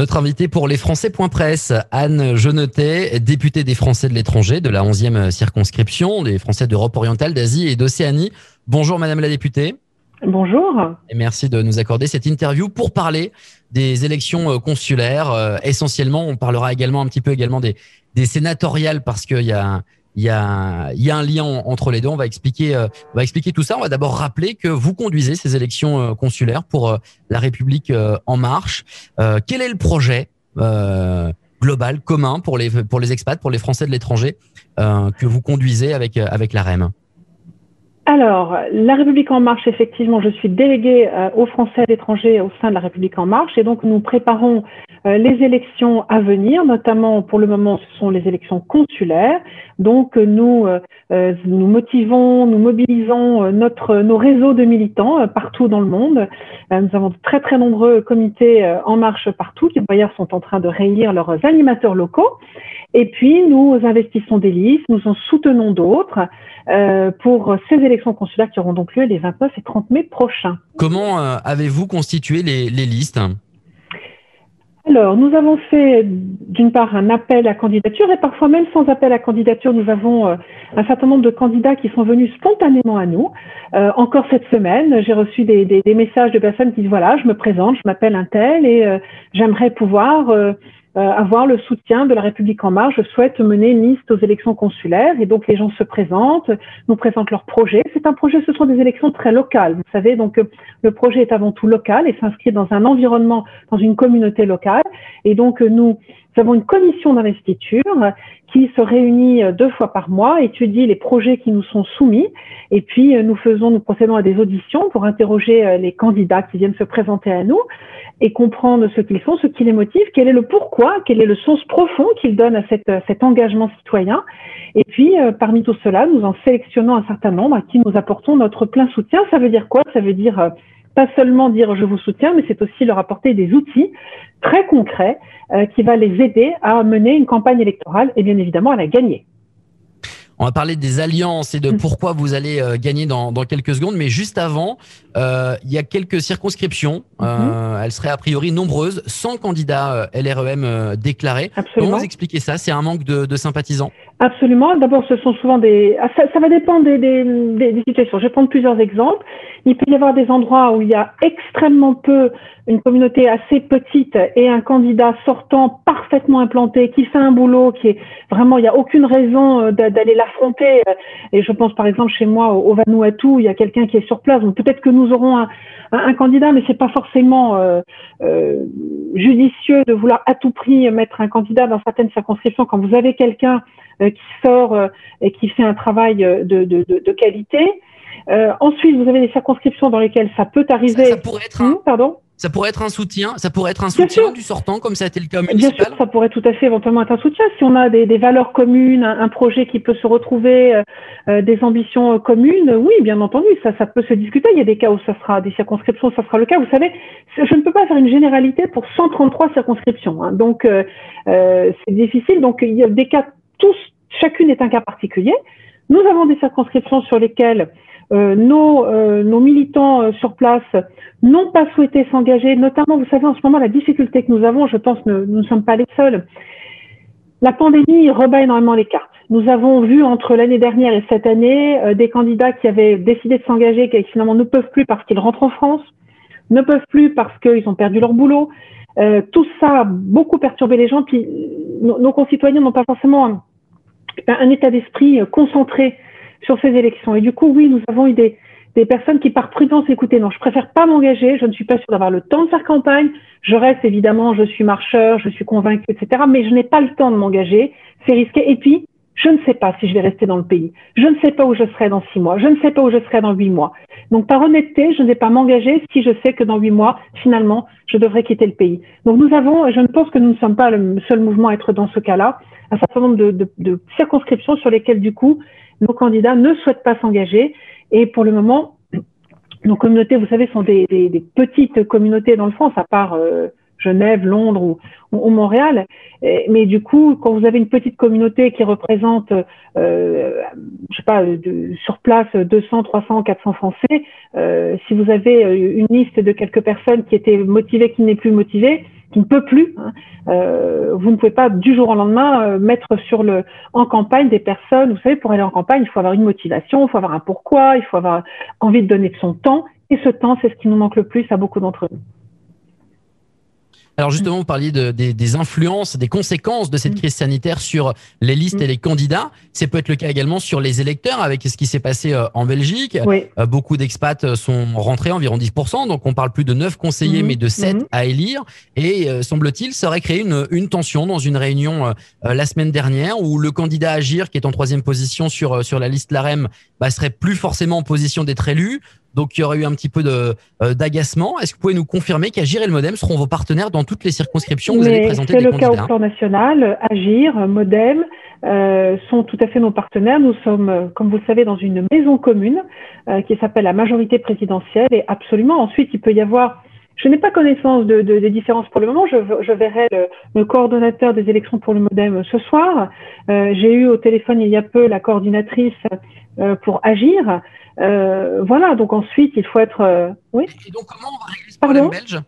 Notre invité pour les Français.presse, Anne Genetet, députée des Français de l'étranger de la 11e circonscription, des Français d'Europe orientale, d'Asie et d'Océanie. Bonjour Madame la députée. Bonjour. Et merci de nous accorder cette interview pour parler des élections euh, consulaires. Euh, essentiellement, on parlera également un petit peu également des, des sénatoriales parce qu'il y a il y a, un lien entre les deux. On va expliquer, euh, on va expliquer tout ça. On va d'abord rappeler que vous conduisez ces élections euh, consulaires pour euh, la République en marche. quel est le projet global, commun pour les pour expats, pour les Français de l'étranger que vous conduisez avec avec la REM? Alors, la République en marche, effectivement, je suis déléguée aux Français de l'étranger au sein de la République en marche et donc nous préparons euh, les élections à venir, notamment pour le moment, ce sont les élections consulaires. Donc, nous, euh, euh, nous motivons, nous mobilisons notre, nos réseaux de militants partout dans le monde. nous avons de très, très nombreux comités en marche partout qui, d'ailleurs, sont en train de réélire leurs animateurs locaux. Et puis, nous investissons des listes, nous en soutenons d'autres pour ces élections consulaires qui auront donc lieu les 29 et 30 mai prochains. Comment avez-vous constitué les, les listes? Alors, nous avons fait d'une part un appel à candidature et parfois même sans appel à candidature, nous avons euh, un certain nombre de candidats qui sont venus spontanément à nous. Euh, encore cette semaine, j'ai reçu des, des, des, messages de personnes qui disent voilà, je me présente, je m'appelle un tel et euh, j'aimerais pouvoir euh, avoir le soutien de la République en marche. Je souhaite mener une liste aux élections consulaires et donc les gens se présentent, nous présentent leur projet. C'est un projet, ce sont des élections très locales. Vous savez, donc euh, le projet est avant tout local et s'inscrit dans un environnement, dans une communauté locale. Et donc euh, nous, nous avons une commission d'investiture qui se réunit deux fois par mois, étudie les projets qui nous sont soumis, et puis nous faisons, nous procédons à des auditions pour interroger les candidats qui viennent se présenter à nous et comprendre ce qu'ils font, ce qui les motive, quel est le pourquoi, quel est le sens profond qu'ils donnent à cet engagement citoyen. Et puis, euh, parmi tout cela, nous en sélectionnons un certain nombre à qui nous apportons notre plein soutien. Ça veut dire quoi? Ça veut dire euh, pas seulement dire je vous soutiens, mais c'est aussi leur apporter des outils très concrets euh, qui va les aider à mener une campagne électorale et bien évidemment à la gagner. On va parler des alliances et de mm. pourquoi vous allez euh, gagner dans, dans, quelques secondes. Mais juste avant, euh, il y a quelques circonscriptions. Euh, mm-hmm. elles seraient a priori nombreuses, sans candidats LREM déclarés. Comment vous expliquez ça? C'est un manque de, de, sympathisants? Absolument. D'abord, ce sont souvent des. Ah, ça, ça va dépendre des, des, des, situations. Je vais prendre plusieurs exemples. Il peut y avoir des endroits où il y a extrêmement peu, une communauté assez petite et un candidat sortant parfaitement implanté qui fait un boulot qui est vraiment, il n'y a aucune raison d'aller là affronter. Euh, et je pense par exemple chez moi au, Vanuatu, il y a quelqu'un qui est sur place. Donc peut-être que nous aurons un, candidat, mais c'est pas forcément euh, euh, judicieux de vouloir à tout prix mettre un candidat dans certaines circonscriptions quand vous avez quelqu'un qui sort et qui fait un travail de, qualité. ensuite, vous avez des circonscriptions dans lesquelles ça peut arriver. Ça, pourrait être un... pardon ça pourrait être un soutien, ça pourrait être un soutien du sortant, comme ça a été le cas municipal. Bien sûr, ça pourrait tout à fait éventuellement être un soutien si on a des, des valeurs communes, un, projet qui peut se retrouver, euh, euh, des ambitions euh, communes. Oui, bien entendu, ça, ça peut se discuter. Il y a des cas où ça sera des circonscriptions, où ça sera le cas. Vous savez, je ne peux pas faire une généralité pour 133 circonscriptions, hein. donc euh, c'est difficile. Donc il y a des cas, tous, chacune est un cas particulier. Nous avons des circonscriptions sur lesquelles euh, nos, euh, nos, militants euh, sur place n'ont pas souhaité s'engager, notamment, vous savez, en ce moment, la difficulté que nous avons, je pense, nous, ne sommes pas les seuls. La pandémie rebat énormément les cartes. Nous avons vu entre l'année dernière et cette année des candidats qui avaient décidé de s'engager, qui finalement ne peuvent plus parce qu'ils rentrent en France, ne peuvent plus parce qu'ils ont perdu leur boulot. tout ça a beaucoup perturbé les gens. Puis nos, concitoyens n'ont pas forcément un, état d'esprit concentré sur ces élections. Et du coup, oui, nous avons eu des, des personnes qui, par prudence, écoutaient, non, je préfère pas m'engager, je ne suis pas sûre d'avoir le temps de faire campagne, je reste évidemment, je suis marcheur, je suis convaincue, etc., mais je n'ai pas le temps de m'engager, c'est risqué. Et puis, je ne sais pas si je vais rester dans le pays. Je ne sais pas où je serai dans six mois. Je ne sais pas où je serai dans huit mois. Donc, par honnêteté, je ne vais pas m'engager si je sais que dans huit mois, finalement, je devrais quitter le pays. Donc, nous avons, je ne pense que nous ne sommes pas le seul mouvement à être dans ce cas-là, un certain nombre de, de, de circonscriptions sur lesquelles, du coup, nos candidats ne souhaitent pas s'engager. Et pour le moment, nos communautés, vous savez, sont des, petites communautés dans le France, à part euh, Genève, Londres ou, Montréal. mais du coup, quand vous avez une petite communauté qui représente, euh, je sais pas, sur place 200, 300, 400 Français, euh, si vous avez une liste de quelques personnes qui étaient motivées, qui n'est plus motivée, qui ne peut plus. Hein. Euh, vous ne pouvez pas du jour au lendemain euh, mettre sur le en campagne des personnes. Vous savez, pour aller en campagne, il faut avoir une motivation, il faut avoir un pourquoi, il faut avoir envie de donner de son temps. Et ce temps, c'est ce qui nous manque le plus à beaucoup d'entre nous. Alors justement, vous parliez de, des, influences, des conséquences de cette mm. crise sanitaire sur les listes mm. et les candidats. C'est peut être le cas également sur les électeurs avec ce qui s'est passé euh, en Belgique. Euh, beaucoup d'expats euh, sont rentrés, environ 10%, donc on parle plus de 9 conseillers, mm. mais de 7 à élire. Et semble-t-il, ça aurait créé une, une, tension dans une réunion la semaine dernière où le candidat Agir, qui est en troisième position sur, sur la liste LAREM, bah, serait plus forcément en position d'être élu. Donc il y aurait eu un petit peu de euh, d'agacement. Est-ce que vous pouvez nous confirmer qu'Agir et le Modem seront vos partenaires dans toutes les circonscriptions où vous des candidats C'est le cas au plan national. Agir, Modem euh, sont tout à fait nos partenaires. Nous sommes, euh, comme vous le savez, dans une maison commune qui s'appelle la majorité présidentielle. Et absolument, ensuite, il peut y avoir je n'ai pas connaissance de, de, des différences pour le moment. Je, je verrai le, le, coordonnateur des élections pour le MoDem ce soir. Euh, J'ai eu au téléphone il y a peu la coordinatrice euh, pour agir. Euh, voilà, donc ensuite, il faut être. Euh, oui. Et donc, comment on va régler ce problème belge?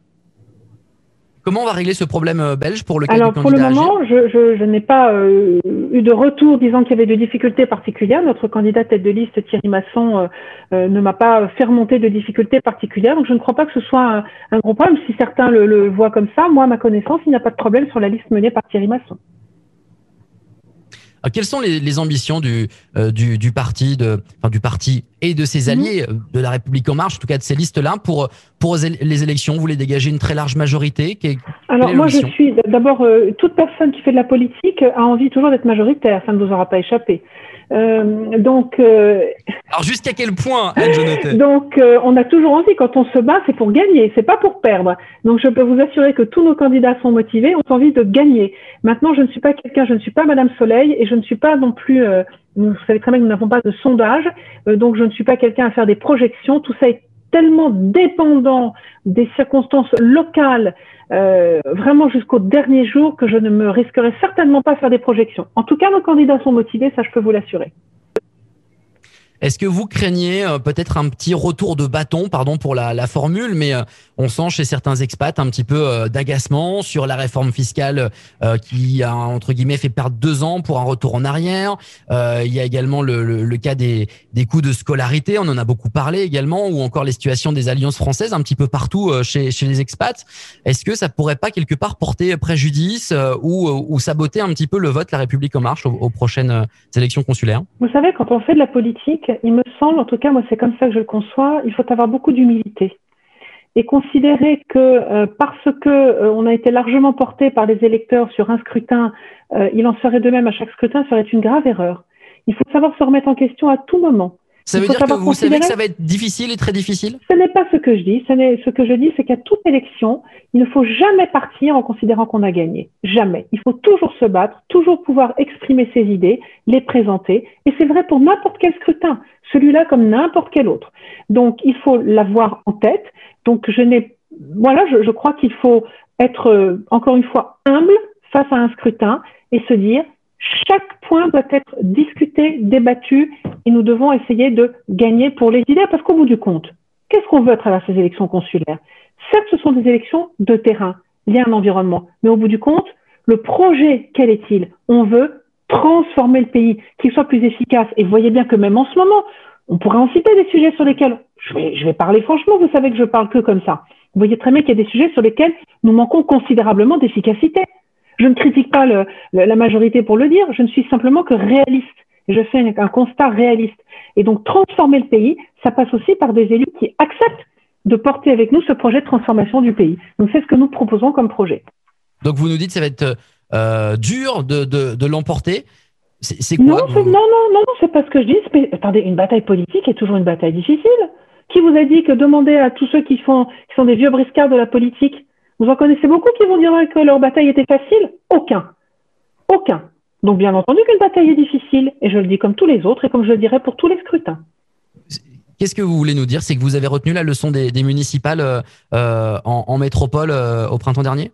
Comment on va régler ce problème belge pour le cas Alors, pour le moment, je, je, je n'ai pas eu de retour disant qu'il y avait de difficultés particulières. Notre candidat tête de liste, Thierry Masson, ne m'a pas fait remonter de difficultés particulières. Donc, je ne crois pas que ce soit un, gros problème. Si certains le, le voient comme ça, moi, à ma connaissance, il n'y a pas de problème sur la liste menée par Thierry Masson. Euh, quelles sont les, ambitions du, euh, du, du, parti, de, enfin, du parti et de ses mhm. alliés euh, de la République en marche, en tout cas de ces listes-là, pour, pour les élections Vous voulez dégager une très large majorité? Alors moi, je suis d'abord toute personne qui fait de la politique a envie toujours d'être majoritaire. Ça ne vous aura pas échappé. Euh, donc. Euh, Alors jusqu'à quel point, Donc, euh, on a toujours envie quand on se bat, c'est pour gagner, c'est pas pour perdre. Donc, je peux vous assurer que tous nos candidats sont motivés, ont envie de gagner. Maintenant, je ne suis pas quelqu'un, je ne suis pas Madame Soleil et je ne suis pas non plus. vous savez très bien que nous n'avons pas de sondage, donc je ne suis pas quelqu'un à faire des projections. Tout ça est tellement dépendant des circonstances locales, euh, vraiment jusqu'au dernier jour, que je ne me risquerai certainement pas à faire des projections. En tout cas, nos candidats sont motivés, ça je peux vous l'assurer. Est-ce que vous craignez euh, peut-être un petit retour de bâton, pardon pour la, la formule, mais euh, on sent chez certains expats un petit peu euh, d'agacement sur la réforme fiscale qui a entre guillemets fait perdre deux ans pour un retour en arrière. il y a également le, le, cas des, des coûts de scolarité, on en a beaucoup parlé également, ou encore les situations des alliances françaises un petit peu partout chez, chez les expats. Est-ce que ça pourrait pas quelque part porter préjudice ou, ou saboter un petit peu le vote La République en marche aux prochaines élections consulaires? Vous savez, quand on fait de la politique, il me semble, en tout cas, moi c'est comme ça que je le conçois, il faut avoir beaucoup d'humilité et considérer que euh, parce que euh, on a été largement porté par les électeurs sur un scrutin, euh, il en serait de même à chaque scrutin serait une grave erreur. Il faut savoir se remettre en question à tout moment. Ça veut dire que vous savez que ça va être difficile et très difficile? Ce n'est pas ce que je dis. Ce, que je dis, c'est qu'à toute élection, il ne faut jamais partir en considérant qu'on a gagné. Jamais. Il faut toujours se battre, toujours pouvoir exprimer ses idées, les présenter. Et c'est vrai pour n'importe quel scrutin, celui-là comme n'importe quel autre. Donc, il faut l'avoir en tête. Donc, je n'ai, voilà, je, je crois qu'il faut être, euh, encore une fois, humble face à un scrutin et se dire, chaque point doit être discuté, débattu, et nous devons essayer de gagner pour les idées, parce qu'au bout du compte, qu'est-ce qu'on veut à travers ces élections consulaires? Certes, ce sont des élections de terrain, liées à un environnement, mais au bout du compte, le projet, quel est-il? On veut transformer le pays, qu'il soit plus efficace. Et vous voyez bien que même en ce moment, on pourrait en citer des sujets sur lesquels, je vais, je vais parler franchement, vous savez que je parle que comme ça. Vous voyez très bien qu'il y a des sujets sur lesquels nous manquons considérablement d'efficacité. Je ne critique pas le, la majorité pour le dire, je ne suis simplement que réaliste. Je fais un constat réaliste. Et donc, transformer le pays, ça passe aussi par des élus qui acceptent de porter avec nous ce projet de transformation du pays. Donc, c'est ce que nous proposons comme projet. Donc, vous nous dites que ça va être euh, dur de, de, de l'emporter. C'est quoi non, non, non, non, non, c'est pas ce que je dis. Attendez, une bataille politique est toujours une bataille difficile. Qui vous a dit que demander à tous ceux qui, font, qui sont des vieux briscards de la politique vous en connaissez beaucoup qui vont dire que leur bataille était facile? Aucun. Aucun. Donc bien entendu qu'une bataille est difficile, et je le dis comme tous les autres, et comme je le dirais pour tous les scrutins. Qu'est-ce que vous voulez nous dire? C'est que vous avez retenu la leçon des, municipales euh, euh, en, métropole euh, au printemps dernier?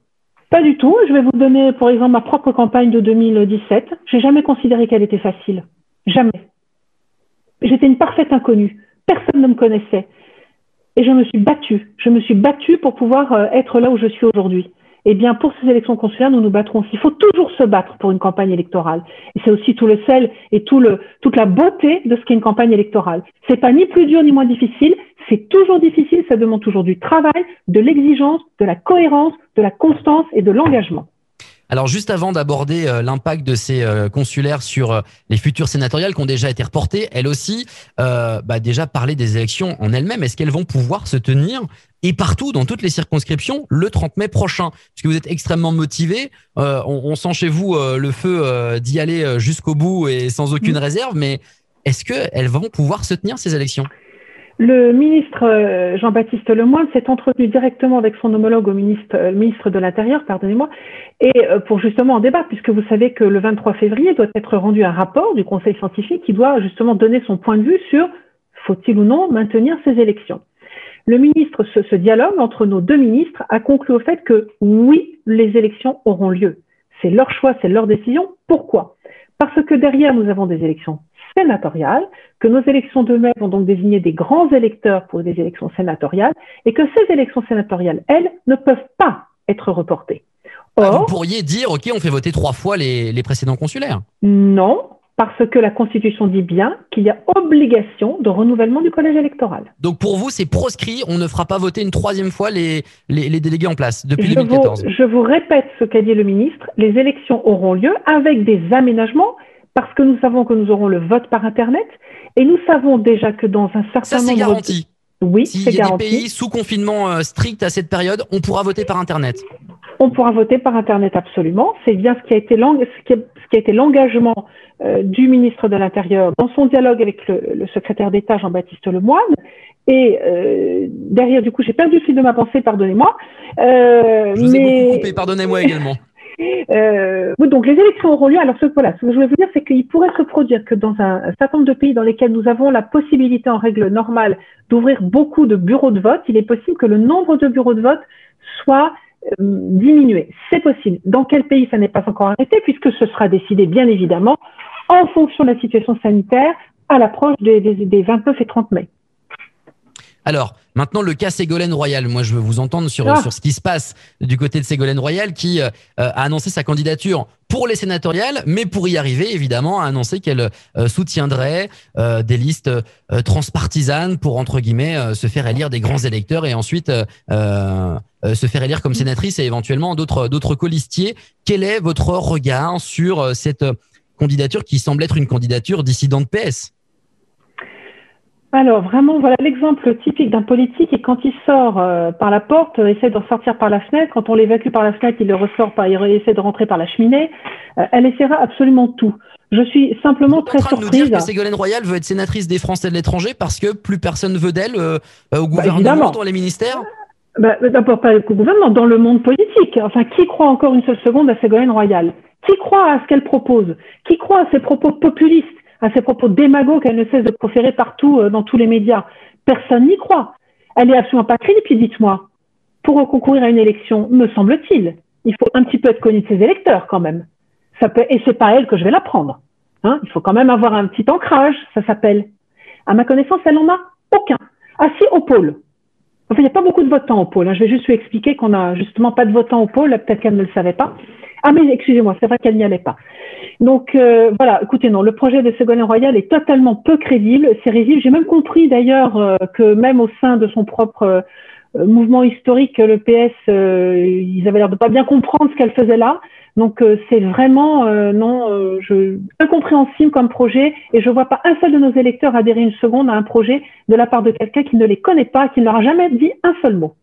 Pas du tout. Je vais vous donner, pour exemple, ma propre campagne de 2017. J'ai jamais considéré qu'elle était facile. Jamais. J'étais une parfaite inconnue. Personne ne me connaissait. Et je me suis battue. Je me suis battue pour pouvoir euh, être là où je suis aujourd'hui. eh bien, pour ces élections consulaires, nous nous battrons aussi. Il faut toujours se battre pour une campagne électorale. Et c'est aussi tout le sel et toute la beauté de ce qu'est une campagne électorale. C'est pas ni plus dur ni moins difficile. C'est toujours difficile. Ça demande toujours du travail, de l'exigence, de la cohérence, de la constance et de l'engagement. Alors juste avant d'aborder euh, l'impact de ces euh, consulaires sur euh, les futures sénatoriales qui ont déjà été reportées, elles aussi, bah, déjà parler des élections en elles-mêmes. Est-ce qu'elles vont pouvoir se tenir? Et partout dans toutes les circonscriptions le 30 mai prochain Puisque vous êtes extrêmement motivé, on, on, sent chez vous le feu d'y aller jusqu'au bout et sans aucune mmh. réserve. Mais est-ce qu'elles vont pouvoir se tenir ces élections? Le ministre euh, Jean-Baptiste Lemoyne s'est entretenu directement avec son homologue au ministre, euh, ministre de l'Intérieur, pardonnez-moi, et euh, pour justement en débattre, puisque vous savez que le 23 février doit être rendu un rapport du Conseil scientifique qui doit justement donner son point de vue sur faut-il ou non maintenir ces élections. Le ministre, ce, ce dialogue entre nos deux ministres a conclu au fait que oui, les élections auront lieu. C'est leur choix, c'est leur décision. Pourquoi? Parce que derrière, nous avons des élections sénatoriales, que nos élections de mai vont donc désigner des grands électeurs pour des élections sénatoriales, et que ces élections sénatoriales, elles, ne peuvent pas être reportées. Ah, Or, vous pourriez dire, OK, on fait voter trois fois les, les précédents consulaires. Non, parce que la Constitution dit bien qu'il y a obligation de renouvellement du collège électoral. Donc pour vous, c'est proscrit, on ne fera pas voter une troisième fois les, les, les délégués en place depuis 2014. je vous répète ce qu'a dit le ministre, les élections auront lieu avec des aménagements parce que nous savons que nous aurons le vote par Internet et nous savons déjà que dans un certain Ça, nombre... c'est garanti. Oui, c'est garanti. S'il y a des pays sous confinement euh, strict à cette période, on pourra voter par Internet. On pourra voter par Internet, absolument. C'est bien ce qui a été l'engagement euh, du ministre de l'Intérieur dans son dialogue avec le, le secrétaire d'État Jean-Baptiste Lemoyne. Et euh, derrière, du coup, j'ai perdu le fil de ma pensée, pardonnez-moi. Euh, je vous mais... ai beaucoup coupé, pardonnez-moi également. Euh, donc les élections auront lieu. Alors ce, voilà, ce que je voulais vous dire, c'est qu'il pourrait se produire que dans un, certain nombre de pays dans lesquels nous avons la possibilité en règle normale d'ouvrir beaucoup de bureaux de vote, il est possible que le nombre de bureaux de vote soit euh, diminué. C'est possible. Dans quel pays ça n'est pas encore arrêté, puisque ce sera décidé bien évidemment en fonction de la situation sanitaire à l'approche des, des, des 29 et 30 mai. Alors, maintenant, le cas Ségolène Royal. Moi, je veux vous entendre sur, ah. sur ce qui se passe du côté de Ségolène Royal qui euh, a annoncé sa candidature pour les sénatoriales, mais pour y arriver, évidemment, a annoncé qu'elle euh, soutiendrait euh, des listes euh, transpartisanes pour, entre guillemets, euh, se faire élire des grands électeurs et ensuite se faire élire comme sénatrice et éventuellement d'autres d'autres colistiers. Quel est votre regard sur cette candidature qui semble être une candidature dissidente PS alors vraiment, voilà l'exemple typique d'un politique et quand il sort euh, par la porte, euh, essaie de ressortir par la fenêtre. Quand on l'évacue par la fenêtre, il le ressort par, il essaie de rentrer par la cheminée. Euh, elle essaiera absolument tout. Je suis simplement très surprise. Vous nous dire que Ségolène Royal veut être sénatrice des Français de l'étranger parce que plus personne veut d'elle au bah, gouvernement, bah, dans les ministères bah, D'abord pas au gouvernement, dans le monde politique. Enfin, qui croit encore une seule seconde à Ségolène Royal? Qui croit à ce qu'elle propose? Qui croit à ses propos populistes? À ces propos démagogues qu'elle ne cesse de proférer partout euh, dans tous les médias. Personne n'y croit. Elle est absolument pas crédible. Dites-moi, pour concourir à une élection, me semble-t-il, il faut un petit peu être connu de ses électeurs quand même. Ça peut, et c'est pas elle que je vais la prendre. Hein il faut quand même avoir un petit ancrage, ça s'appelle. À ma connaissance, elle n'en a aucun. Assis au pôle. Enfin, il n'y a pas beaucoup de votants au pôle. Hein. Je vais juste lui expliquer qu'on n'a justement pas de votants au pôle. Peut-être qu'elle ne le savait pas. Ah, mais excusez-moi, c'est vrai qu'elle n'y allait pas. Donc euh, voilà, écoutez, non, le projet de Ségolène Royal est totalement peu crédible, c'est risible. J'ai même compris d'ailleurs euh, que même au sein de son propre mouvement historique, le PS, euh, ils avaient l'air de pas bien comprendre ce qu'elle faisait là. Donc euh, c'est vraiment non, incompréhensible comme projet et je vois pas un seul de nos électeurs adhérer une seconde à un projet de la part de quelqu'un qui ne les connaît pas, qui ne leur a jamais dit un seul mot.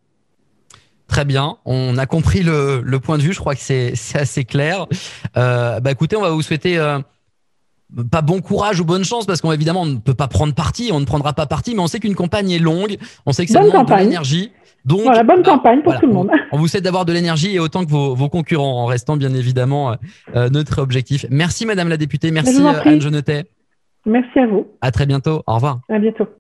Très bien, on a compris le, point de vue, je crois que c'est assez clair. Euh, bah écoutez, on va vous souhaiter euh, pas bon courage ou bonne chance parce qu'on évidemment on ne peut pas prendre parti, on ne prendra pas parti, mais on sait qu'une campagne est longue, on sait que ça demande de l'énergie. Donc, voilà, bonne bah, campagne pour tout le monde. On, vous souhaite d'avoir de l'énergie et autant que vos, vos, concurrents, en restant bien évidemment euh, notre objectif. Merci Madame la députée, merci Anne Genetet. Merci à vous. À très bientôt. Au revoir. À bientôt.